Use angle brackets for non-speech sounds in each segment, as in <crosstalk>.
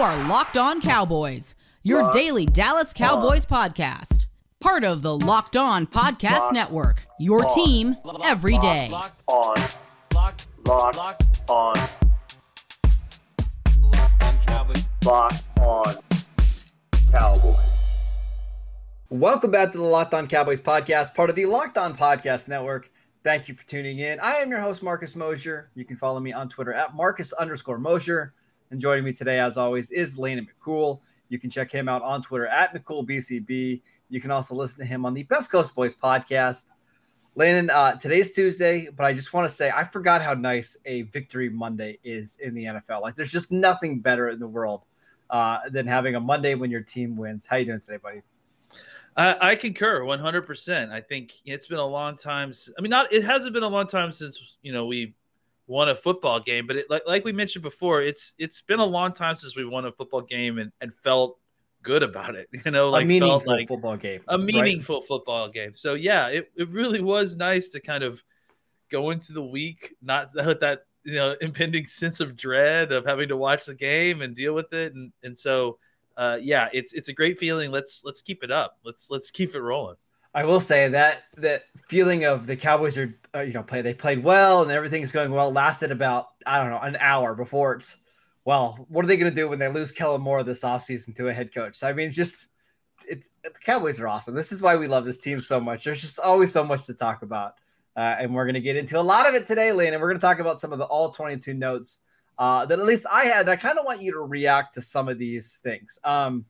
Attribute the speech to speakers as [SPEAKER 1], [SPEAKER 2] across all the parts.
[SPEAKER 1] You are Locked On Cowboys, your Locked daily Dallas Cowboys on. podcast. Part of the Locked On Podcast Locked Network, your on. team every day.
[SPEAKER 2] Locked on. Locked, Locked on. Locked on Cowboys.
[SPEAKER 3] Welcome back to the Locked On Cowboys podcast, part of the Locked On Podcast Network. Thank you for tuning in. I am your host, Marcus Mosher. You can follow me on Twitter at Marcus underscore Mosher. And joining me today, as always, is Landon McCool. You can check him out on Twitter at McCoolBCB. You can also listen to him on the Best Coast Boys podcast. Landon, uh, today's Tuesday, but I just want to say I forgot how nice a victory Monday is in the NFL. Like, there's just nothing better in the world uh, than having a Monday when your team wins. How you doing today, buddy?
[SPEAKER 4] I, I concur 100%. I think it's been a long time. I mean, not it hasn't been a long time since you know we won a football game. But it, like, like we mentioned before, it's it's been a long time since we won a football game and, and felt good about it. <laughs> You know, like
[SPEAKER 3] a meaningful
[SPEAKER 4] like
[SPEAKER 3] football game,
[SPEAKER 4] a meaningful right? football game. So yeah, it, it really was nice to kind of go into the week not <laughs> with that you know impending sense of dread of having to watch the game and deal with it, and and so. Uh, yeah, it's it's a great feeling. Let's let's keep it up. Let's let's keep it rolling.
[SPEAKER 3] I will say that that feeling of the Cowboys are uh, you know play they played well and everything's going well lasted about I don't know an hour before it's well what are they going to do when they lose Kellen Moore this offseason to a head coach? So, I mean, it's just it's the Cowboys are awesome. This is why we love this team so much. There's just always so much to talk about, uh, and we're going to get into a lot of it today, Lane. And we're going to talk about some of the all 22 notes uh, that at least I had. I kind of want you to react to some of these things. Um,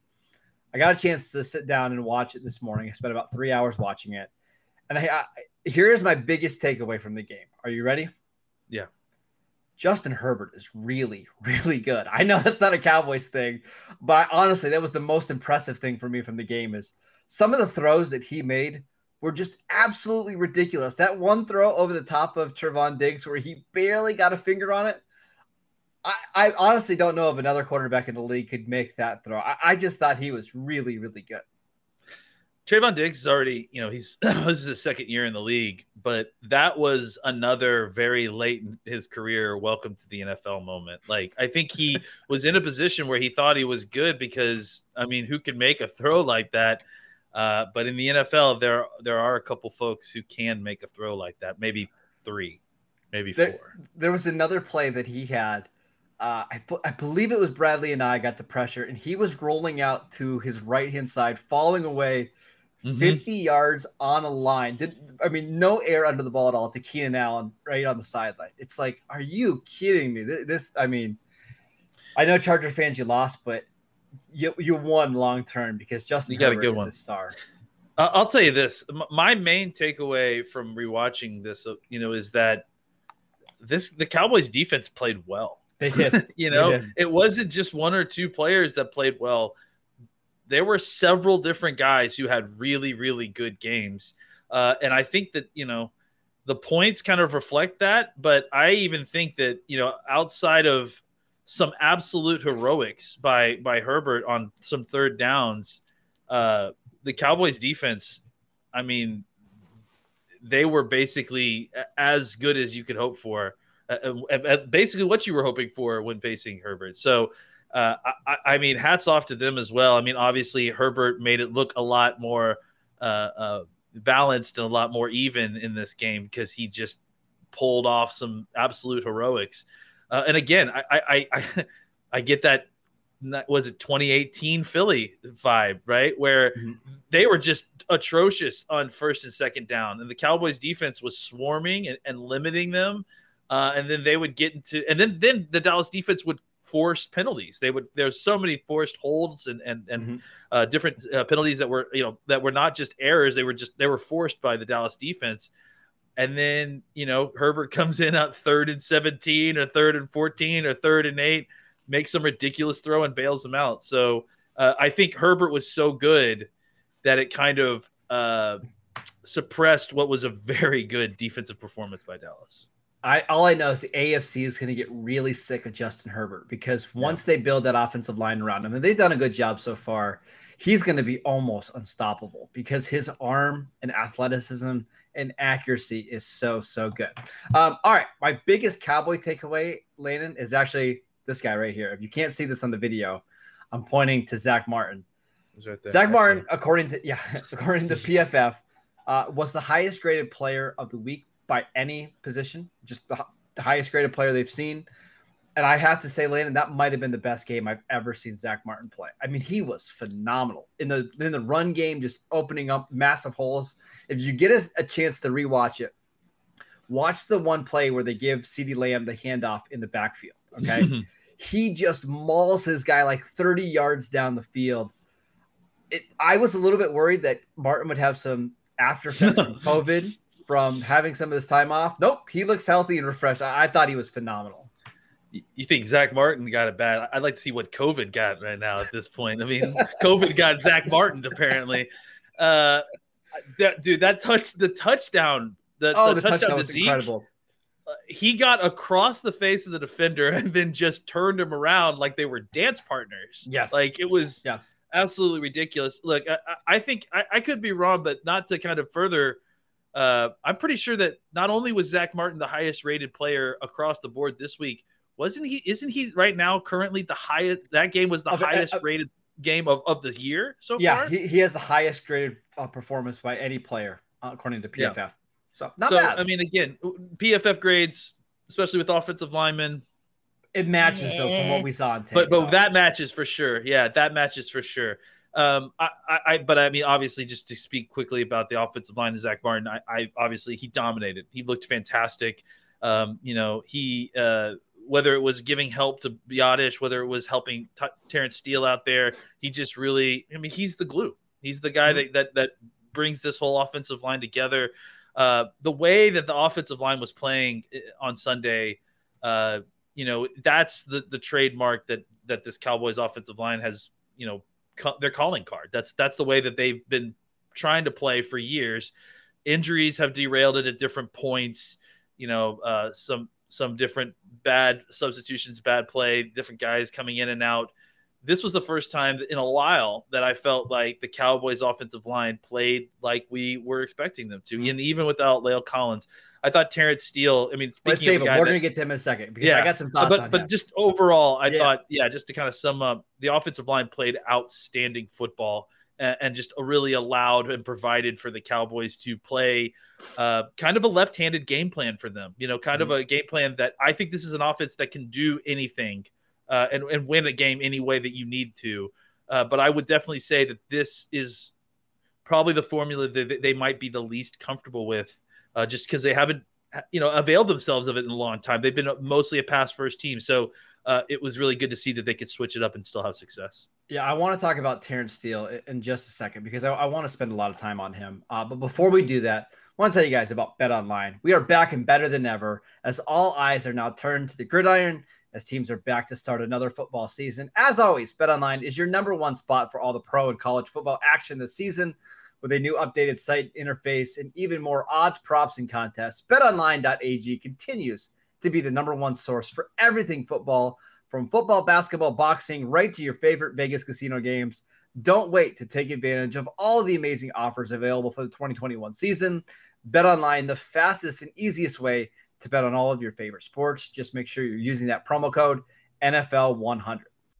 [SPEAKER 3] I got a chance to sit down and watch it this morning. I spent about three hours watching it. And I, I, here's my biggest takeaway from the game. Are you ready?
[SPEAKER 4] Yeah.
[SPEAKER 3] Justin Herbert is really, <laughs> really good. I know that's not a Cowboys thing, but honestly, that was the most impressive thing for me from the game is some of the throws that he made were just absolutely ridiculous. That one throw over the top of Trevon Diggs where he barely got a finger on it I, I honestly don't know if another quarterback in the league could make that throw. I, I just thought he was really, really good.
[SPEAKER 4] Trevon Diggs is already, you know, he's <clears throat> this is his second year in the league, but that was another very late in his career welcome to the NFL moment. Like I think he <laughs> was in a position where he thought he was good because I mean, who can make a throw like that? Uh, but in the NFL, there there are a couple folks who can make a throw like that, maybe three, maybe
[SPEAKER 3] there,
[SPEAKER 4] four.
[SPEAKER 3] There was another play that he had uh, I, I believe it was Bradlee Anae got the pressure, and he was rolling out to his right hand side, falling away mm-hmm. 50 yards on a line. Did I mean no air under the ball at all to Keenan Allen right on the sideline? It's like, are you kidding me? This, I mean, I know Charger fans, you lost, but you you won long term because Justin you got Herbert a good one. star.
[SPEAKER 4] I'll tell you this: my main takeaway from rewatching this, uh, you know, is that this the Cowboys defense played well. <laughs>
[SPEAKER 3] They did.
[SPEAKER 4] you know, it wasn't just one or two players that played well. There were several different guys who had really, really good games. Uh, and I think that, you know, the points kind of reflect that. But I even think that, you know, outside of some absolute heroics by by Herbert on some third downs, uh, the Cowboys defense, I mean, they were basically as good as you could hope for uh, uh, uh, basically what you were hoping for when facing Herbert. So, uh, I, I, mean, hats off to them as well. I mean, obviously Herbert made it look a lot more uh, uh balanced and a lot more even in this game because he just pulled off some absolute heroics. and again, I, I, I, I <laughs> get that. Was it 2018 Philly vibe, right? Where mm-hmm. they were just atrocious on first and second down, and the Cowboys defense was swarming and, and limiting them uh, and then they would get into, and then then the Dallas defense would force penalties. They would there's so many forced holds and and and mm-hmm. uh, different uh, penalties that were you know that were not just errors. They were just they were forced by the Dallas defense. And then you know Herbert <laughs> comes in at third and seventeen or third and fourteen or third and eight, makes some ridiculous throw and bails them out. So uh, I think Herbert was so good that it kind of uh, suppressed what was a <laughs> very good defensive performance by Dallas.
[SPEAKER 3] I all I know is the AFC is going to get really sick of Justin Herbert because once yeah. they build that offensive line around him, and they've done a good job so far, he's going to be almost unstoppable because his arm and athleticism and accuracy is so so good. Um, all right, my biggest Cowboy takeaway, Landon, is actually this guy right here. If you can't see this on the video, I'm pointing to Zack Martin. Right Zack Martin, according to <laughs> yeah, according to PFF, uh, was the highest graded player of the week by any position, just the, the highest graded player they've seen. And I have to say, Landon, that might have been the best game I've ever seen Zack Martin play. I mean, he was phenomenal in the in the run game, just opening up massive holes. If you get a, a chance to rewatch it, watch the one play where they give CeeDee Lamb the handoff in the backfield. Okay. <laughs> he just mauls his guy like 30 yards down the field. It, I was a little bit worried that Martin would have some after effects from <laughs> COVID from having some of this time off. Nope, he looks healthy and refreshed. I, I thought he was phenomenal.
[SPEAKER 4] You think Zack Martin got it bad? I'd like to see what COVID got right now at this point. I mean, <laughs> COVID got Zack Martin apparently. Uh, that, dude, that touch, the touchdown, the, oh, the, the touchdown, touchdown was Zeke, incredible. Uh, he got across the face of the defender <laughs> and then just turned him around like they were dance partners.
[SPEAKER 3] Yes,
[SPEAKER 4] like it was
[SPEAKER 3] yes.
[SPEAKER 4] absolutely ridiculous. Look, I, I think I, I could be wrong, but not to kind of further uh, I'm pretty sure that not only was Zack Martin the highest rated player across the board this week, wasn't he? Isn't he right now currently the highest? That game was the okay, highest uh, rated game of, of the year so
[SPEAKER 3] yeah,
[SPEAKER 4] far.
[SPEAKER 3] Yeah, he, he has the highest graded uh, performance by any player uh, according to PFF. Yeah. So not
[SPEAKER 4] so,
[SPEAKER 3] bad.
[SPEAKER 4] I mean, again, PFF grades, especially with offensive linemen.
[SPEAKER 3] It matches though from what we saw on tape.
[SPEAKER 4] But but that matches for sure. Yeah, that matches for sure. Um, I, I, but I mean, obviously, just to speak quickly about the offensive line of Zack Martin, I, I obviously he dominated. He looked fantastic. Um, you know, he uh, whether it was giving help to Biadasz, whether it was helping T- Terence Steele out there, he just really, I mean, he's the glue. He's the guy mm-hmm. that that that brings this whole offensive line together. Uh, the way that the offensive line was playing eh, on Sunday, uh, you know, that's the the trademark that that this Cowboys offensive line has, you know, their calling card. That's that's the way that they've been trying to play for years. Injuries have derailed it at different points. You know, uh, some some different bad substitutions, bad play, different guys coming in and out. This was the first time in a while that I felt like the Cowboys' offensive line played like we were expecting them to, mm-hmm. and even without La'el Collins. I thought Terence Steele. I mean,
[SPEAKER 3] let's save him. We're going to get to him in a second because yeah, I got some thoughts.
[SPEAKER 4] But but him. just overall, I yeah. thought yeah, just to kind of sum up, the offensive line played outstanding football and, and just really allowed and provided for the Cowboys to play uh, kind of a left-handed game plan for them. You know, kind mm-hmm. of a game plan that I think this is an offense that can do anything uh, and and win a game any way that you need to. Uh, but I would definitely say that this is probably the formula that they might be the least comfortable with uh, just because they haven't you know availed themselves of it in a long time. They've been mostly a pass first team, so uh, it was really good to see that they could switch it up and still have success.
[SPEAKER 3] Yeah, I want to talk about Terence Steele in just a second because I, I want to spend a lot of time on him. Uh, but before we do that, I want to tell you guys about Bet Online. We are back and better than ever as all eyes are now turned to the gridiron as teams are back to start another football season. As always, Bet Online is your number one spot for all the pro and college football action this season with a new updated site interface and even more odds, props, and contests. BetOnline.ag continues to be the number one source for everything football, from football, basketball, boxing, right to your favorite Vegas casino games. Don't wait to take advantage of all the amazing offers available for the 2021 season. Bet online, the fastest and easiest way to bet on all of your favorite sports. Just make sure you're using that promo code NFL100.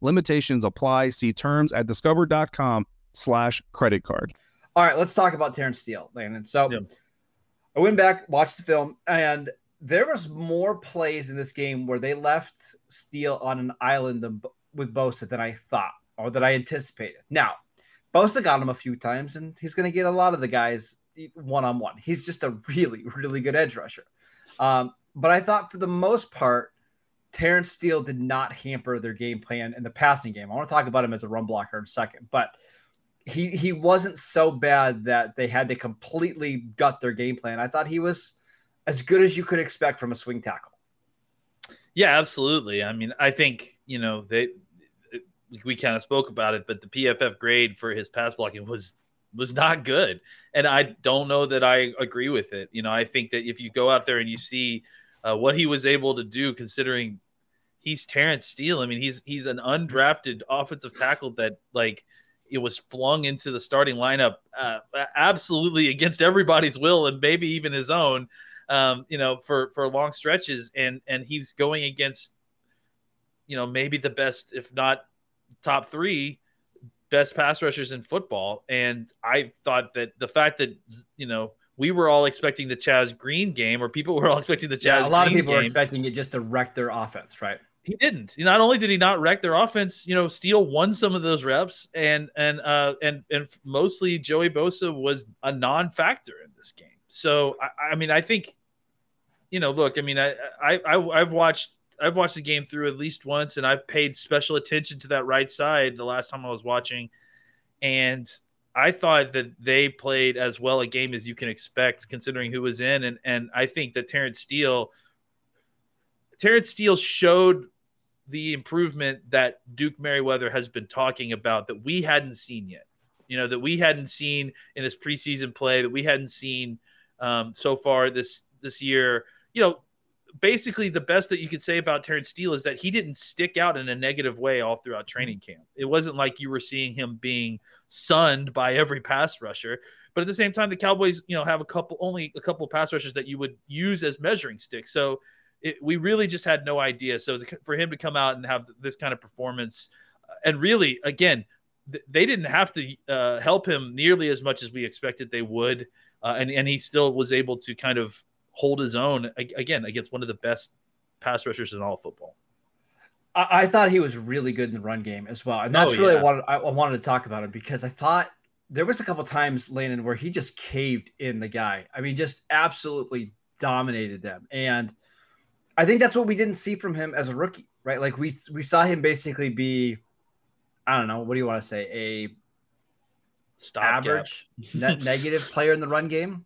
[SPEAKER 5] Limitations apply. See terms at discover.com slash credit card.
[SPEAKER 3] All right, let's talk about Terence Steele, Landon. So yeah. I went back, watched the film, and there was more plays in this game where they left Steele on an island with Bosa than I thought. or that I anticipated. Now, Bosa got him a few times, and he's going to get a lot of the guys one on one. He's just a really, really good edge rusher. Um, but I thought for the most part, Terence Steele did not hamper their game plan in the passing game. I want to talk about him as a run blocker in a second, but he he wasn't so bad that they had to completely gut their game plan. I thought he was as good as you could expect from a swing tackle.
[SPEAKER 4] Yeah, absolutely. I mean, I think you know they we kind of spoke about it, but the PFF grade for his pass blocking was was not good, and I don't know that I agree with it. You know, I think that if you go out there and you see uh, what he was able to do, considering he's Terence Steele. I mean, he's he's an undrafted offensive tackle that like it was flung into the starting lineup uh, absolutely against everybody's will and maybe even his own. Um, you know, for for long stretches, and and he's going against, you know, maybe the best, if not top three, best pass rushers in football. And I thought that the fact that you know we were all expecting the Chaz Green game, or people were all expecting the Chaz. Yeah,
[SPEAKER 3] a lot
[SPEAKER 4] Green
[SPEAKER 3] of people
[SPEAKER 4] game.
[SPEAKER 3] are expecting it just to wreck their offense, right?
[SPEAKER 4] He didn't. Not only did he not wreck their offense, you know, Steele won some of those reps, and and uh and and mostly Joey Bosa was a non-factor in this game. So I, I mean, I think, you know, look, I mean, I I, I I've watched I've watched the game through at least once, and I've paid special attention to that right side the last time I was watching, and I thought that they played as well a game as you can expect considering who was in, and and I think that Terence Steele. Terence Steele showed the improvement that Duke Manyweather has been talking about that we hadn't seen yet. You know, that we hadn't seen in his preseason play, that we hadn't seen um, so far this this year. You know, basically the best that you could say about Terence Steele is that he didn't stick out in a negative way all throughout training camp. It wasn't like you were seeing him being sunned by every pass rusher. But at the same time, the Cowboys, you know, have a couple only a couple pass rushers that you would use as measuring sticks. So it, we really just had no idea. So for him to come out and have this kind of performance, uh, and really, again, th- they didn't have to uh, help him nearly as much as we expected they would, uh, and and he still was able to kind of hold his own again against one of the best pass rushers in all football.
[SPEAKER 3] I, I thought he was really good in the run game as well, and that's oh, really yeah. what I, I wanted to talk about him because I thought there was a couple times, Landon, where he just caved in the guy. I mean, just absolutely dominated them, and I think that's what we didn't see from him as a rookie, right? Like we we saw him basically be, I don't know, what do you want to say, a
[SPEAKER 4] Stop
[SPEAKER 3] average net <laughs> negative player in the run game.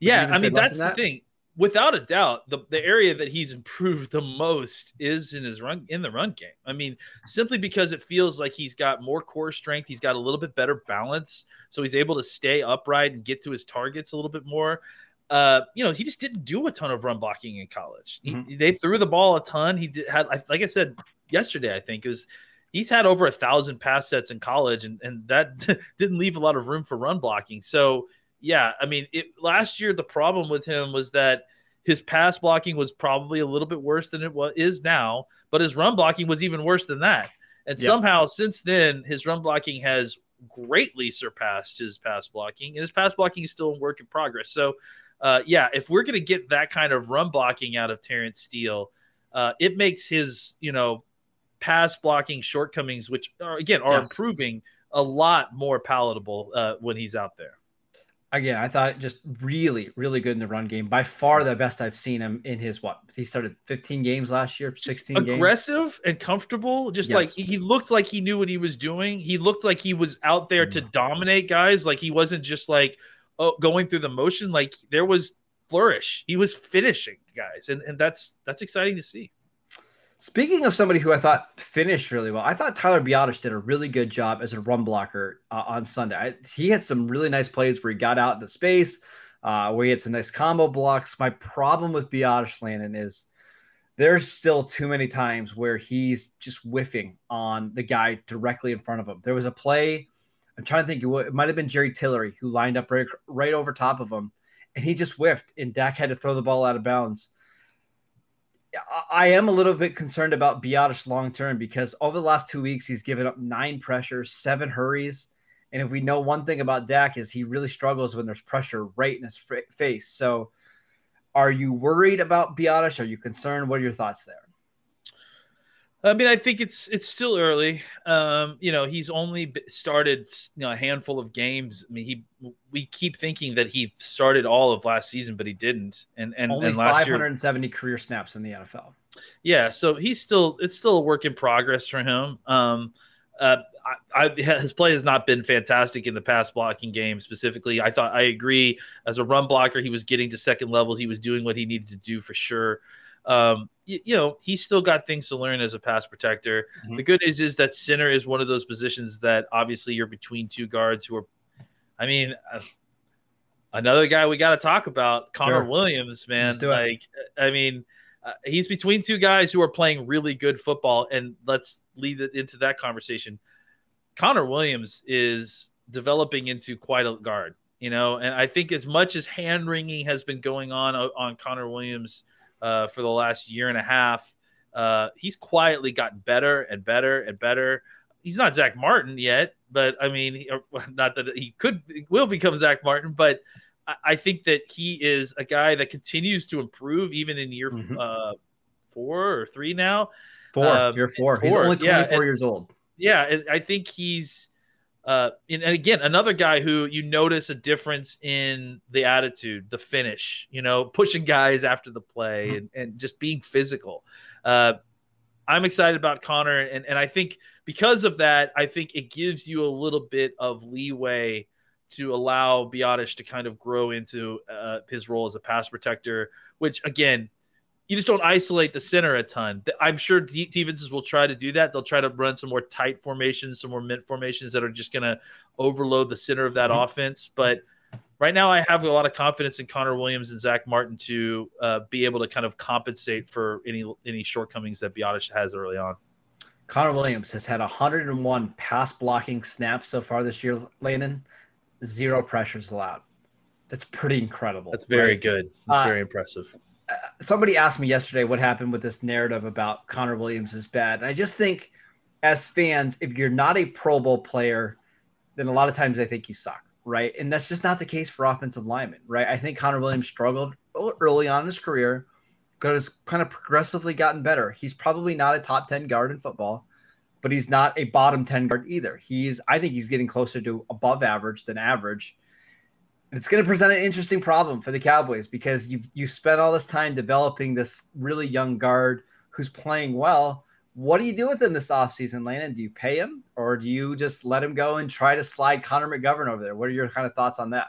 [SPEAKER 4] Yeah, I mean that's that? the thing. Without a doubt, the, the area that he's improved the most is in his run in the run game. I mean, simply because it feels like he's got more core strength, he's got a little bit better balance, so he's able to stay upright and get to his targets a little bit more uh, you know, he just didn't do a ton of run blocking in college. Mm-hmm. They threw the ball a ton. He did, had, like I said yesterday, I think, is he's had over a thousand pass sets in college, and and that <laughs> didn't leave a lot of room for run blocking. So yeah, I mean, it, last year the problem with him was that his pass blocking was probably a little bit worse than it was is now, but his run blocking was even worse than that. And yep. somehow since then, his run blocking has greatly surpassed his pass blocking, and his pass blocking is still a work in progress. So uh, yeah, if we're going to get that kind of run blocking out of Terence Steele, uh, it makes his, you know, pass blocking shortcomings, which are, again are yes. improving, a lot more palatable uh, when he's out there.
[SPEAKER 3] Again, I thought just really, really good in the run game. By far the best I've seen him in his what? He started 15 games last year, 16
[SPEAKER 4] aggressive
[SPEAKER 3] games.
[SPEAKER 4] and comfortable. Just yes. like he looked like he knew what he was doing. He looked like he was out there to mm. dominate guys. Like he wasn't just like oh, going through the motion, like there was flourish. He was finishing guys, and and that's that's exciting to see.
[SPEAKER 3] Speaking of somebody who I thought finished really well, I thought Tyler Biadasz did a really good job as a run blocker uh, on Sunday. I, he had some really nice plays where he got out into space, uh, where he had some nice combo blocks. My problem with Biadasz Landon is there's still too many times where he's just whiffing on the guy directly in front of him. There was a play I'm trying to think. It might have been Jerry Tillery who lined up right, right over top of him, and he just whiffed, and Dak had to throw the ball out of bounds. I am a little bit concerned about Biadasz long term because over the last two weeks he's given up nine pressures, seven hurries, and if we know one thing about Dak is he really struggles when there's pressure right in his face. So, are you worried about Biadasz? Are you concerned? What are your thoughts there?
[SPEAKER 4] I mean, I think it's it's still early. Um, you know, he's only started you know a handful of games. I mean, he we keep thinking that he started all of last season, but he didn't. And and
[SPEAKER 3] only
[SPEAKER 4] and last
[SPEAKER 3] 570
[SPEAKER 4] year,
[SPEAKER 3] career snaps in the NFL.
[SPEAKER 4] Yeah, so he's still it's still a work in progress for him. Um, uh, I, I, his play has not been fantastic in the pass blocking game specifically. I thought I agree as a run blocker, he was getting to second level. He was doing what he needed to do for sure. Um, you, you, know, he's still got things to learn as a pass protector. Mm-hmm. The good news is that center is one of those positions that obviously you're between two guards who are, I mean, uh, another guy we got to talk about, Connor sure. Williams, man. Like, I mean, uh, he's between two guys who are playing really good football, and let's lead it into that conversation. Connor Williams is developing into quite a guard, you know, and I think as much as hand wringing has been going on uh, on Connor Williams uh, for the last year and a half. Uh, he's quietly gotten better and better and better. He's not Zack Martin yet, but I mean, not that he could will become Zack Martin, but I, I, think that he is a guy that continues to improve even in year mm-hmm. uh, four or three now.
[SPEAKER 3] Four, um, year four. four. He's only 24 yeah, and, years old.
[SPEAKER 4] Yeah, I think he's uh, and, and, again, another guy who you notice a difference in the attitude, the finish, you know, pushing guys after the play mm-hmm. and, and just being physical. Uh, I'm excited about Connor, and, and I think because of that, I think it gives you a little bit of leeway to allow Biadasz to kind of grow into uh, his role as a pass protector, which again, you just don't isolate the center a ton. I'm sure defenses will try to do that. They'll try to run some more tight formations, some more mint formations that are just going to overload the center of that mm-hmm. offense. But right now, I have a lot of confidence in Connor Williams and Zack Martin to uh, be able to kind of compensate for any any shortcomings that Biadasz has early on.
[SPEAKER 3] Connor Williams has had 101 pass blocking snaps so far this year, Landon. Zero pressures allowed. That's pretty incredible.
[SPEAKER 4] That's very right? good. That's uh, very impressive
[SPEAKER 3] somebody asked me yesterday what happened with this narrative about Connor Williams is bad. And I just think, as fans, if you're not a Pro Bowl player, then a lot of times I think you suck, right? And that's just not the case for offensive linemen, right? I think Connor Williams struggled early on in his career, but has kind of progressively gotten better. He's probably not a top 10 guard in football, but he's not a bottom 10 guard either. He's, I think he's getting closer to above average than average it's going to present an interesting problem for the Cowboys because you've you spent all this time developing this really young guard who's playing well. What do you do with him this offseason, Landon? Do you pay him or do you just let him go and try to slide Connor McGovern over there? What are your kind of thoughts on that?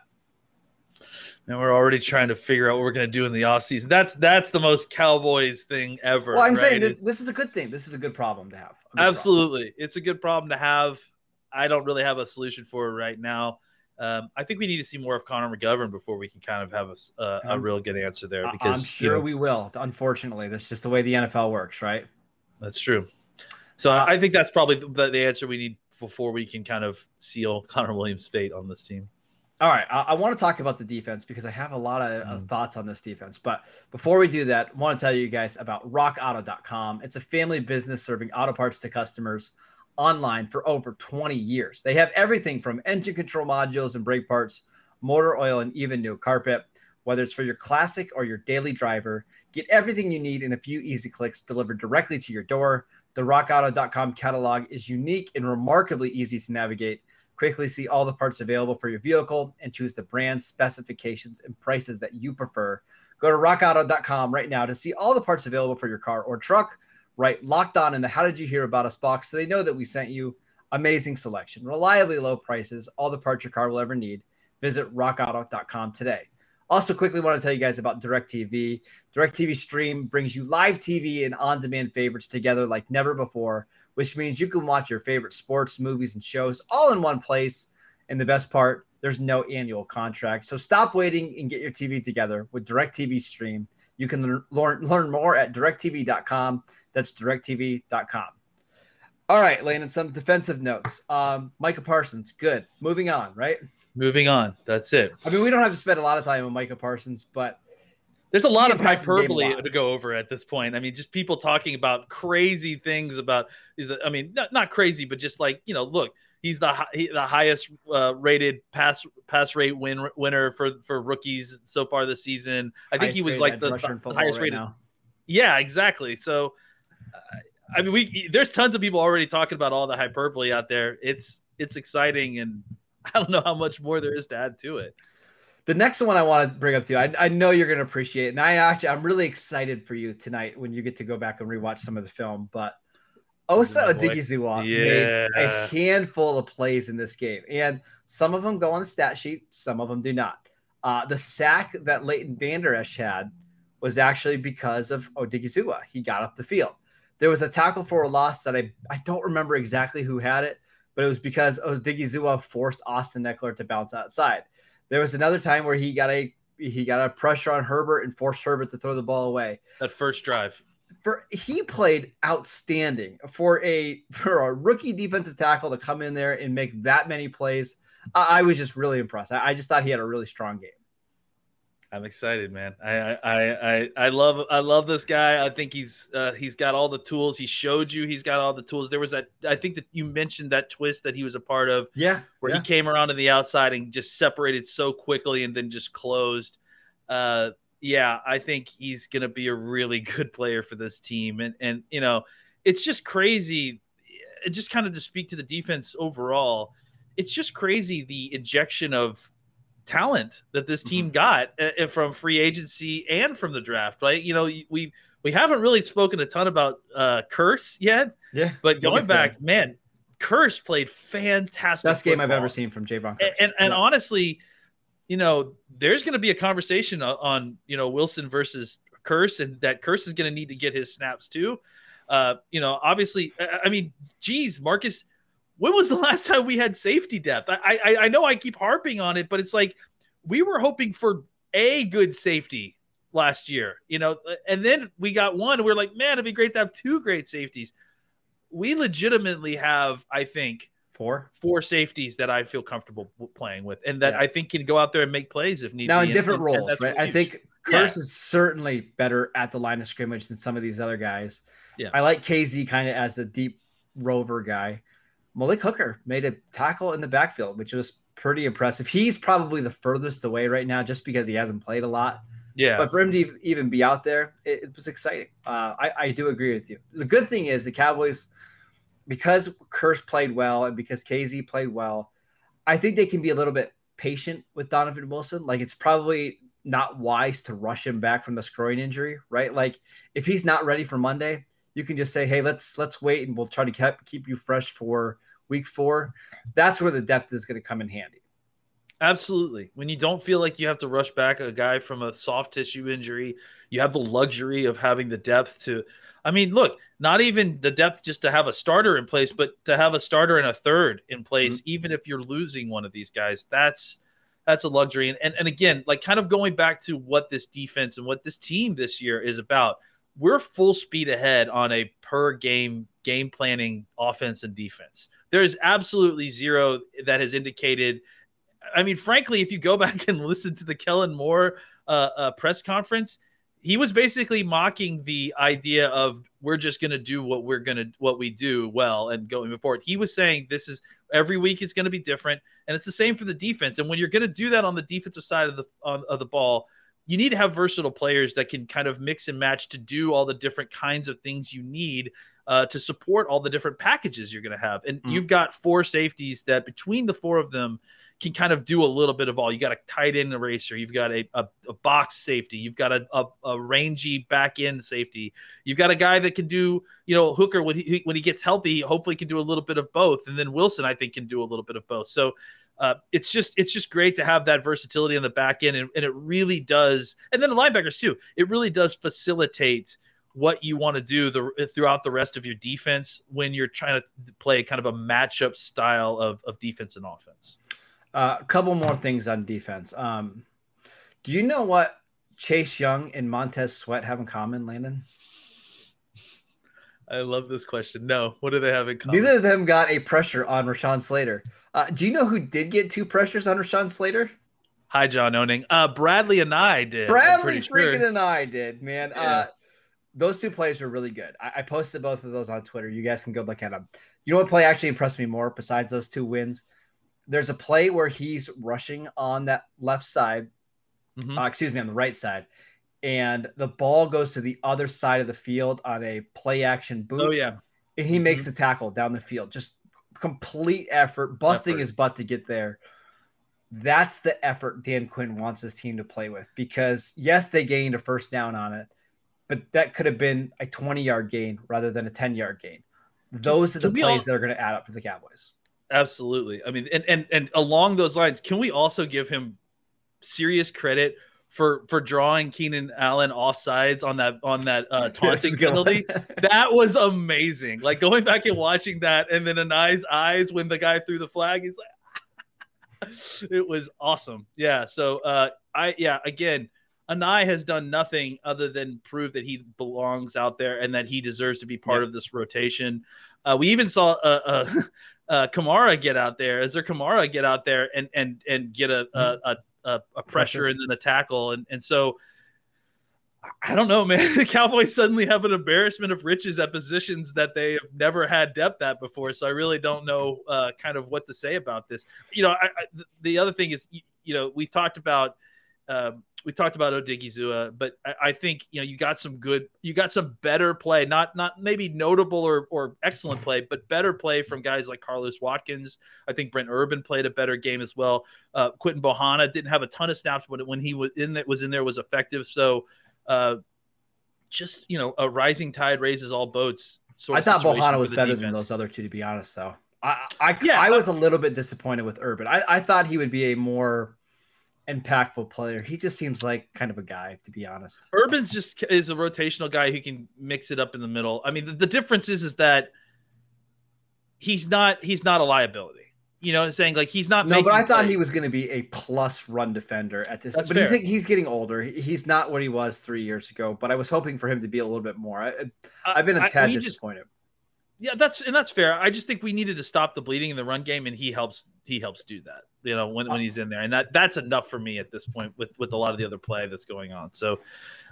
[SPEAKER 4] And we're already trying to figure out what we're going to do in the offseason. That's that's the most Cowboys thing ever.
[SPEAKER 3] Well, I'm right? saying this, this, is a good thing. This is a good problem to have.
[SPEAKER 4] Absolutely. Problem. It's a good problem to have. I don't really have a solution for it right now. Um, I think we need to see more of Connor McGovern before we can kind of have a, uh, a real good answer there. Because
[SPEAKER 3] I'm sure you know, we will. Unfortunately, that's just the way the NFL works, right?
[SPEAKER 4] That's true. So uh, I think that's probably the, the, answer we need before we can kind of seal <laughs> Connor Williams' fate on this team.
[SPEAKER 3] All right, I, I want to talk about the defense because I have a lot of mm. thoughts on this defense. But before we do that, I want to tell you guys about RockAuto.com. It's a family business serving auto parts to customers online for over 20 years. They have everything from engine control modules and brake parts, motor oil, and even new carpet. Whether it's for your classic or your daily driver, get everything you need in a few easy clicks delivered directly to your door. The rockauto.com catalog is unique and remarkably easy to navigate. Quickly see all the parts available for your vehicle and choose the brands, specifications, and prices that you prefer. Go to rockauto.com right now to see all the parts available for your car or truck right? Locked on in the How Did You Hear About Us box so they know that we sent you. Amazing selection, reliably low prices, all the parts your car will ever need. Visit rockauto.com today. Also, quickly want to tell you guys about DirecTV. DirecTV Stream brings you live TV and on demand favorites together like never before, which means you can watch your favorite sports, movies, and shows all in one place. And the best part, there's no annual contract. So stop waiting and get your TV together with DirecTV Stream. You can learn, learn more at directv.com. That's directv.com. All right, Landon, some defensive notes. Um, Micah Parsons, good. Moving on, right?
[SPEAKER 4] Moving on. That's it.
[SPEAKER 3] I mean, we don't have to spend a lot of time on Micah Parsons, but
[SPEAKER 4] there's a lot of hyperbole to go over at this point. I mean, just people talking about crazy things about is I mean, not, not crazy, but just like, you know, look, he's the he, the highest uh, rated pass pass rate win winner for for rookies so far this season. I think highest he was like the, the highest right rated. Now. Yeah, exactly. So I mean, we there's tons of people already talking about all the hyperbole out there. It's it's exciting, and <laughs> I don't know how much more there is to add to it.
[SPEAKER 3] The next one I want to bring up to you, I, I know you're going to appreciate, it, and I actually I'm really excited for you tonight when you get to go back and rewatch some of the film. But Osa
[SPEAKER 4] boy.
[SPEAKER 3] Odighizuwa
[SPEAKER 4] Yeah.
[SPEAKER 3] made a handful of plays in this game, and some of them go on the stat sheet, some of them do not. Uh, the sack that Leighton Vander Esch had was actually because of Odighizuwa. He got up the field. There was a tackle for a loss that I, I don't remember exactly who had it, but it was because Odighizuwa forced Austin Ekeler to bounce outside. There was another time where he got a he got a pressure on Herbert and forced Herbert to throw the ball away.
[SPEAKER 4] That first drive.
[SPEAKER 3] For he played outstanding for a for a rookie defensive tackle to come in there and make that many plays. I, I was just really impressed. I, I just thought he had a really strong game.
[SPEAKER 4] I'm excited, man. I I, I I love I love this guy. I think he's uh, he's got all the tools. He showed you he's got all the tools. There was that I think that you mentioned that twist that he was a part of
[SPEAKER 3] Yeah,
[SPEAKER 4] where
[SPEAKER 3] yeah.
[SPEAKER 4] he came around to the outside and just separated so quickly and then just closed. Uh, yeah, I think he's going to be a really <laughs> good player for this team. And and you know, it's just crazy. It just kind of to speak to the defense overall. It's just crazy the injection of talent that this team got uh, from free agency and from the draft. Right? You know, we we haven't really spoken a ton about uh, Kearse yet,
[SPEAKER 3] yeah.
[SPEAKER 4] but going back, man, Kearse played fantastic.
[SPEAKER 3] Best game I've ever seen from Jayron.
[SPEAKER 4] and and, and
[SPEAKER 3] Yeah.
[SPEAKER 4] honestly, you know, there's going to be a conversation on, you know Wilson versus Kearse, and that Kearse is going to need to get his snaps too. Uh, you know, obviously, I, mean, geez, Marcus, when was the <laughs> last time we had safety depth? I, I I know I keep harping on it, but it's like we were hoping for a good safety last year, you know, and then we got one, and we are like, man, it'd be great to have two great safeties. We legitimately have, I think,
[SPEAKER 3] Four.
[SPEAKER 4] four safeties that I feel comfortable playing with, and that
[SPEAKER 3] Yeah.
[SPEAKER 4] I think can go out there and make plays if need
[SPEAKER 3] now
[SPEAKER 4] be.
[SPEAKER 3] in
[SPEAKER 4] and-
[SPEAKER 3] different
[SPEAKER 4] and- and
[SPEAKER 3] roles,
[SPEAKER 4] that's
[SPEAKER 3] right? I
[SPEAKER 4] huge.
[SPEAKER 3] think
[SPEAKER 4] Yeah.
[SPEAKER 3] Kearse is certainly better at the line of scrimmage than some of these other guys.
[SPEAKER 4] Yeah.
[SPEAKER 3] I like Kazee kind of as the deep rover guy. Malik Hooker made a tackle in the backfield, which was pretty impressive. He's probably the furthest away right now just because he hasn't played a lot.
[SPEAKER 4] yeah,
[SPEAKER 3] But for him to even be out there, it, it was exciting. Uh, I, I do agree with you. The good thing is the Cowboys, because Kearse played well and because Kazee played well, I think they can be a little bit patient with Donovan Wilson. Like it's probably not wise to rush him back from the groin injury, right? Like if he's not ready for Monday, you can just say, "Hey, let's let's wait and we'll try to keep keep you fresh for week four. That's where the depth is going to come in handy.
[SPEAKER 4] absolutely. When you don't feel like you have to rush back a guy from a soft tissue injury, you have the luxury of having the depth to. I mean, look, not even the depth just to have a starter in place, but to have a starter and a third in place, even if you're losing one of these guys, that's that's a luxury. And, and and again, like kind of going back to what this defense and what this team this year is about, we're full speed ahead on a per game game planning offense and defense. There is absolutely zero that has indicated. I mean, frankly, if you go <laughs> back and listen to the Kellen Moore uh, uh, press conference, he was basically mocking the idea of we're just going to do what we're going to what we do well and going forward. He was saying this is every week it's going to be different, and it's the same for the defense. And when you're going to do that on the defensive side of the on, of the ball, you need to have versatile players that can kind of mix and match to do all the different kinds of things you need uh, to support all the different packages you're going to have. And
[SPEAKER 3] Mm.
[SPEAKER 4] you've got four safeties that between the four of them can kind of do a little bit of all. You got a tight end eraser, you've got a, a, a box safety, you've got a, a, a rangy back end safety, you've got a guy that can do, you know, Hooker when he when he gets healthy, hopefully can do a little bit of both, and then Wilson I think can do a little bit of both. So uh, it's just it's just great to have that versatility on the back end, and, and it really does. And then the linebackers too. It really does facilitate what you want to do the, throughout the rest of your defense when you're trying to play kind of a matchup style of, of defense and offense.
[SPEAKER 3] Uh, a couple more things on defense. Um, do you know what Chase Young and Montez Sweat have in common, Landon?
[SPEAKER 4] I love this question. No, what do they have in common?
[SPEAKER 3] Neither of them got a pressure on Rashawn Slater. Uh, do you know who did get two pressures on Rashawn Slater?
[SPEAKER 4] Hi, John Owning. Uh, Bradlee Anae did.
[SPEAKER 3] Bradley freaking
[SPEAKER 4] sure.
[SPEAKER 3] and I did, man.
[SPEAKER 4] Yeah.
[SPEAKER 3] Uh, those two plays were really good. I, I posted both of those on Twitter. You guys can go look at them. You know what play actually impressed me more besides those two wins? There's a play where he's rushing on that left side,
[SPEAKER 4] Mhm.
[SPEAKER 3] uh, excuse me, on the right side, and the ball goes to the other side of the field on a play action boot.
[SPEAKER 4] Oh yeah,
[SPEAKER 3] and he makes the tackle down the field. Just complete effort, busting
[SPEAKER 4] Effort.
[SPEAKER 3] his butt to get there. That's the effort Dan Quinn wants his team to play with because yes, they gained a first down on it, but that could have been a 20 yard gain rather than a 10 yard gain. Those are the plays
[SPEAKER 4] all-
[SPEAKER 3] that are going to add up for the Cowboys.
[SPEAKER 4] Absolutely. I mean, and and and along those lines, can we also give him serious credit? For, for drawing Keenan Allen off sides on that on that uh, <laughs> taunting penalty, <laughs> that was amazing. Like going back and watching that, and then Anae's eyes when the guy threw the flag, he's like, <laughs> it was awesome. Yeah. So, uh, I yeah, again, Anai has done nothing other than prove that he belongs out there and that he deserves to be part of this rotation. Uh, we even saw uh, uh, uh, Kamara get out there. Is there Kamara get out there and and and get a a, a, a, a pressure and then a tackle and and so. I don't know, <laughs> man. The Cowboys suddenly have an embarrassment of riches at positions that they have never had depth at before. So I really don't know uh, kind of what to say about this. You know, I, I, the- the other thing is, you, you know, we've talked about um, we talked about Odighizuwa, but I, I think you know you got some good, you got some better play, not not maybe notable or or excellent play, but better play from guys like Carlos Watkins. I think Brent Urban played a better game as well. Uh, Quinton Bohanna didn't have a ton of snaps, but when he was in that was in there was effective. So uh, just you know, a rising tide raises all boats.
[SPEAKER 3] I thought Bohanna was better than those other two, to be honest. Though I, I,
[SPEAKER 4] Yeah,
[SPEAKER 3] I was a little bit disappointed with Urban. I, I thought he would be a more impactful player. He just seems like kind of a guy, to be honest.
[SPEAKER 4] Urban's just is a rotational guy who can mix it up in the middle. I mean, the, the difference is is that he's not he's not a liability. You know what I'm saying? Like he's not.
[SPEAKER 3] No, but I thought
[SPEAKER 4] plays.
[SPEAKER 3] he was going to be a plus run defender at this.
[SPEAKER 4] That's
[SPEAKER 3] but he's,
[SPEAKER 4] fair.
[SPEAKER 3] he's getting older. He's not what he was three years ago. But I was hoping for him to be a little bit more. I, I've been a tad
[SPEAKER 4] just-
[SPEAKER 3] disappointed.
[SPEAKER 4] yeah, that's and that's fair. I just think we needed to stop the bleeding in the run game, and he helps he helps do that. You know, when, when he's in there, and that that's enough for me at this point with with a lot of the other play that's going on. So,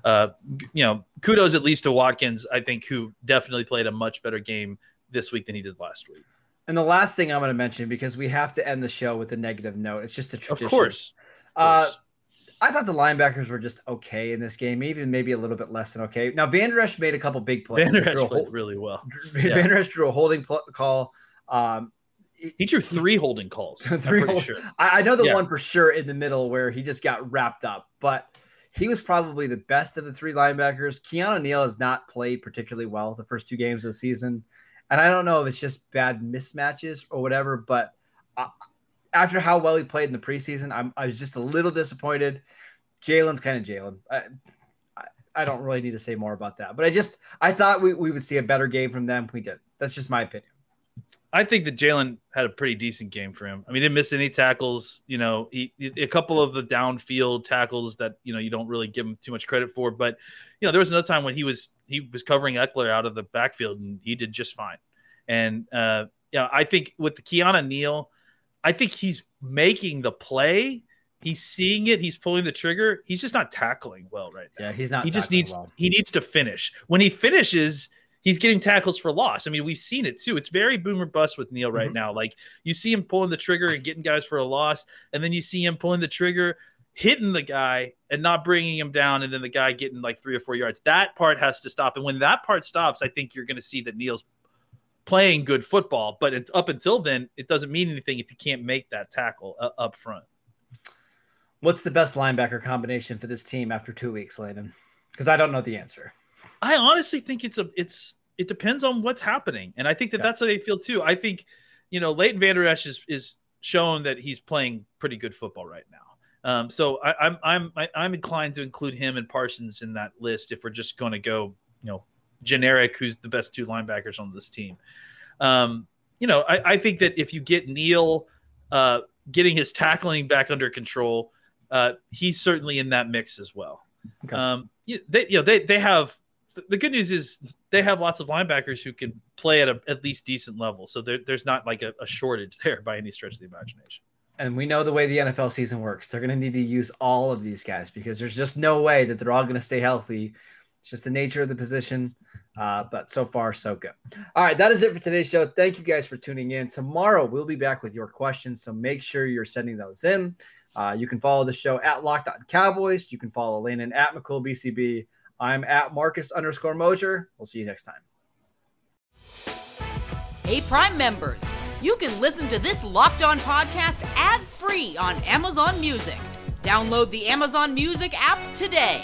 [SPEAKER 4] uh, you know, kudos at least to Watkins. I think who definitely played a much better game this week than he did last week.
[SPEAKER 3] And the last thing I'm going to mention because we have to end the show with a negative note. It's just a
[SPEAKER 4] Of
[SPEAKER 3] tradition.
[SPEAKER 4] course. Of
[SPEAKER 3] Uh,
[SPEAKER 4] course.
[SPEAKER 3] I thought the linebackers were just okay in this game, even maybe a little bit less than okay. Now Van Der Esch made a couple big plays.
[SPEAKER 4] Van Der Esch
[SPEAKER 3] drew a
[SPEAKER 4] played
[SPEAKER 3] hol-
[SPEAKER 4] really well.
[SPEAKER 3] Van
[SPEAKER 4] yeah.
[SPEAKER 3] Der Esch drew a holding pl- call. Um,
[SPEAKER 4] He drew three holding calls. <laughs> I'm
[SPEAKER 3] Three
[SPEAKER 4] pretty
[SPEAKER 3] hold-
[SPEAKER 4] sure.
[SPEAKER 3] I, I know the
[SPEAKER 4] Yeah.
[SPEAKER 3] one for sure in the middle where he just got wrapped up, but he was probably the best of the three linebackers. Keanu Neal has not played particularly well the first two games of the season, and I don't know if it's just bad mismatches or whatever. But uh, after how well he played in the preseason, I'm, I was just a little disappointed. Jalen's kind of Jalen. I, I, I don't really need to say more about that, but I just I thought we, we would see a better game from them. We did. That's just my opinion.
[SPEAKER 4] I think that Jalen had a pretty decent game for him. I mean, he didn't miss any tackles. You know, he, a couple of the downfield tackles that you know you don't really give him too much credit for. But you know, there was another time when he was he was covering Ekeler out of the backfield and he did just fine. And uh, yeah, I think with the Keanu Neal, I think he's making the play. He's seeing it. He's pulling the trigger. He's just not tackling well right now
[SPEAKER 3] Yeah, he's not.
[SPEAKER 4] he just needs
[SPEAKER 3] well.
[SPEAKER 4] he needs to finish. When he finishes, he's getting tackles for loss. I mean, we've seen it too. It's very boomer bust with Neal right
[SPEAKER 3] Mhm.
[SPEAKER 4] now. Like you see him pulling the trigger and getting guys for a loss, and then you see him pulling the trigger, hitting the guy and not bringing him down, and then the guy getting like three or four yards. That part has to stop. And when that part stops, I think you're going to see that Neal's playing good football. But it's, up until then, it doesn't mean anything if you can't make that tackle uh, up front.
[SPEAKER 3] What's the best linebacker combination for this team after two weeks, Landon? Because I don't know the answer.
[SPEAKER 4] I honestly think it's a it's it depends on what's happening, and I think that
[SPEAKER 3] Yeah.
[SPEAKER 4] that's how they feel too. I think you know Leighton Vander Esch is is shown that he's playing pretty good football right now. Um, so I, I'm I'm I, I'm inclined to include him and Parsons in that list if we're just going to go you know generic. Who's the best two linebackers on this team? Um, you know I, I think that if you get Neal uh, getting his tackling back under control, uh, he's certainly in that mix as well.
[SPEAKER 3] Okay.
[SPEAKER 4] Um, they, you know, they, they have the- good news is they have lots of linebackers who can play at a at least decent level. So there, there's not like a, a shortage <laughs> there by any stretch of the imagination.
[SPEAKER 3] And we know the way the NFL season works. They're going to need to use all of these guys because there's just no way that they're all going to stay healthy. It's just the nature of the position. Uh, but so far, so good. All right, that is it for today's show. Thank you guys for tuning in. Tomorrow, we'll be back with your questions. So make sure you're sending those in. Uh, you can follow the show at Locked On Cowboys. You can follow Landon at McCoolBCB. I'm at Marcus underscore Mosher. We'll see you next time.
[SPEAKER 1] Hey, Prime members, you can listen to this Locked On podcast ad free on Amazon Music. Download the Amazon Music app today.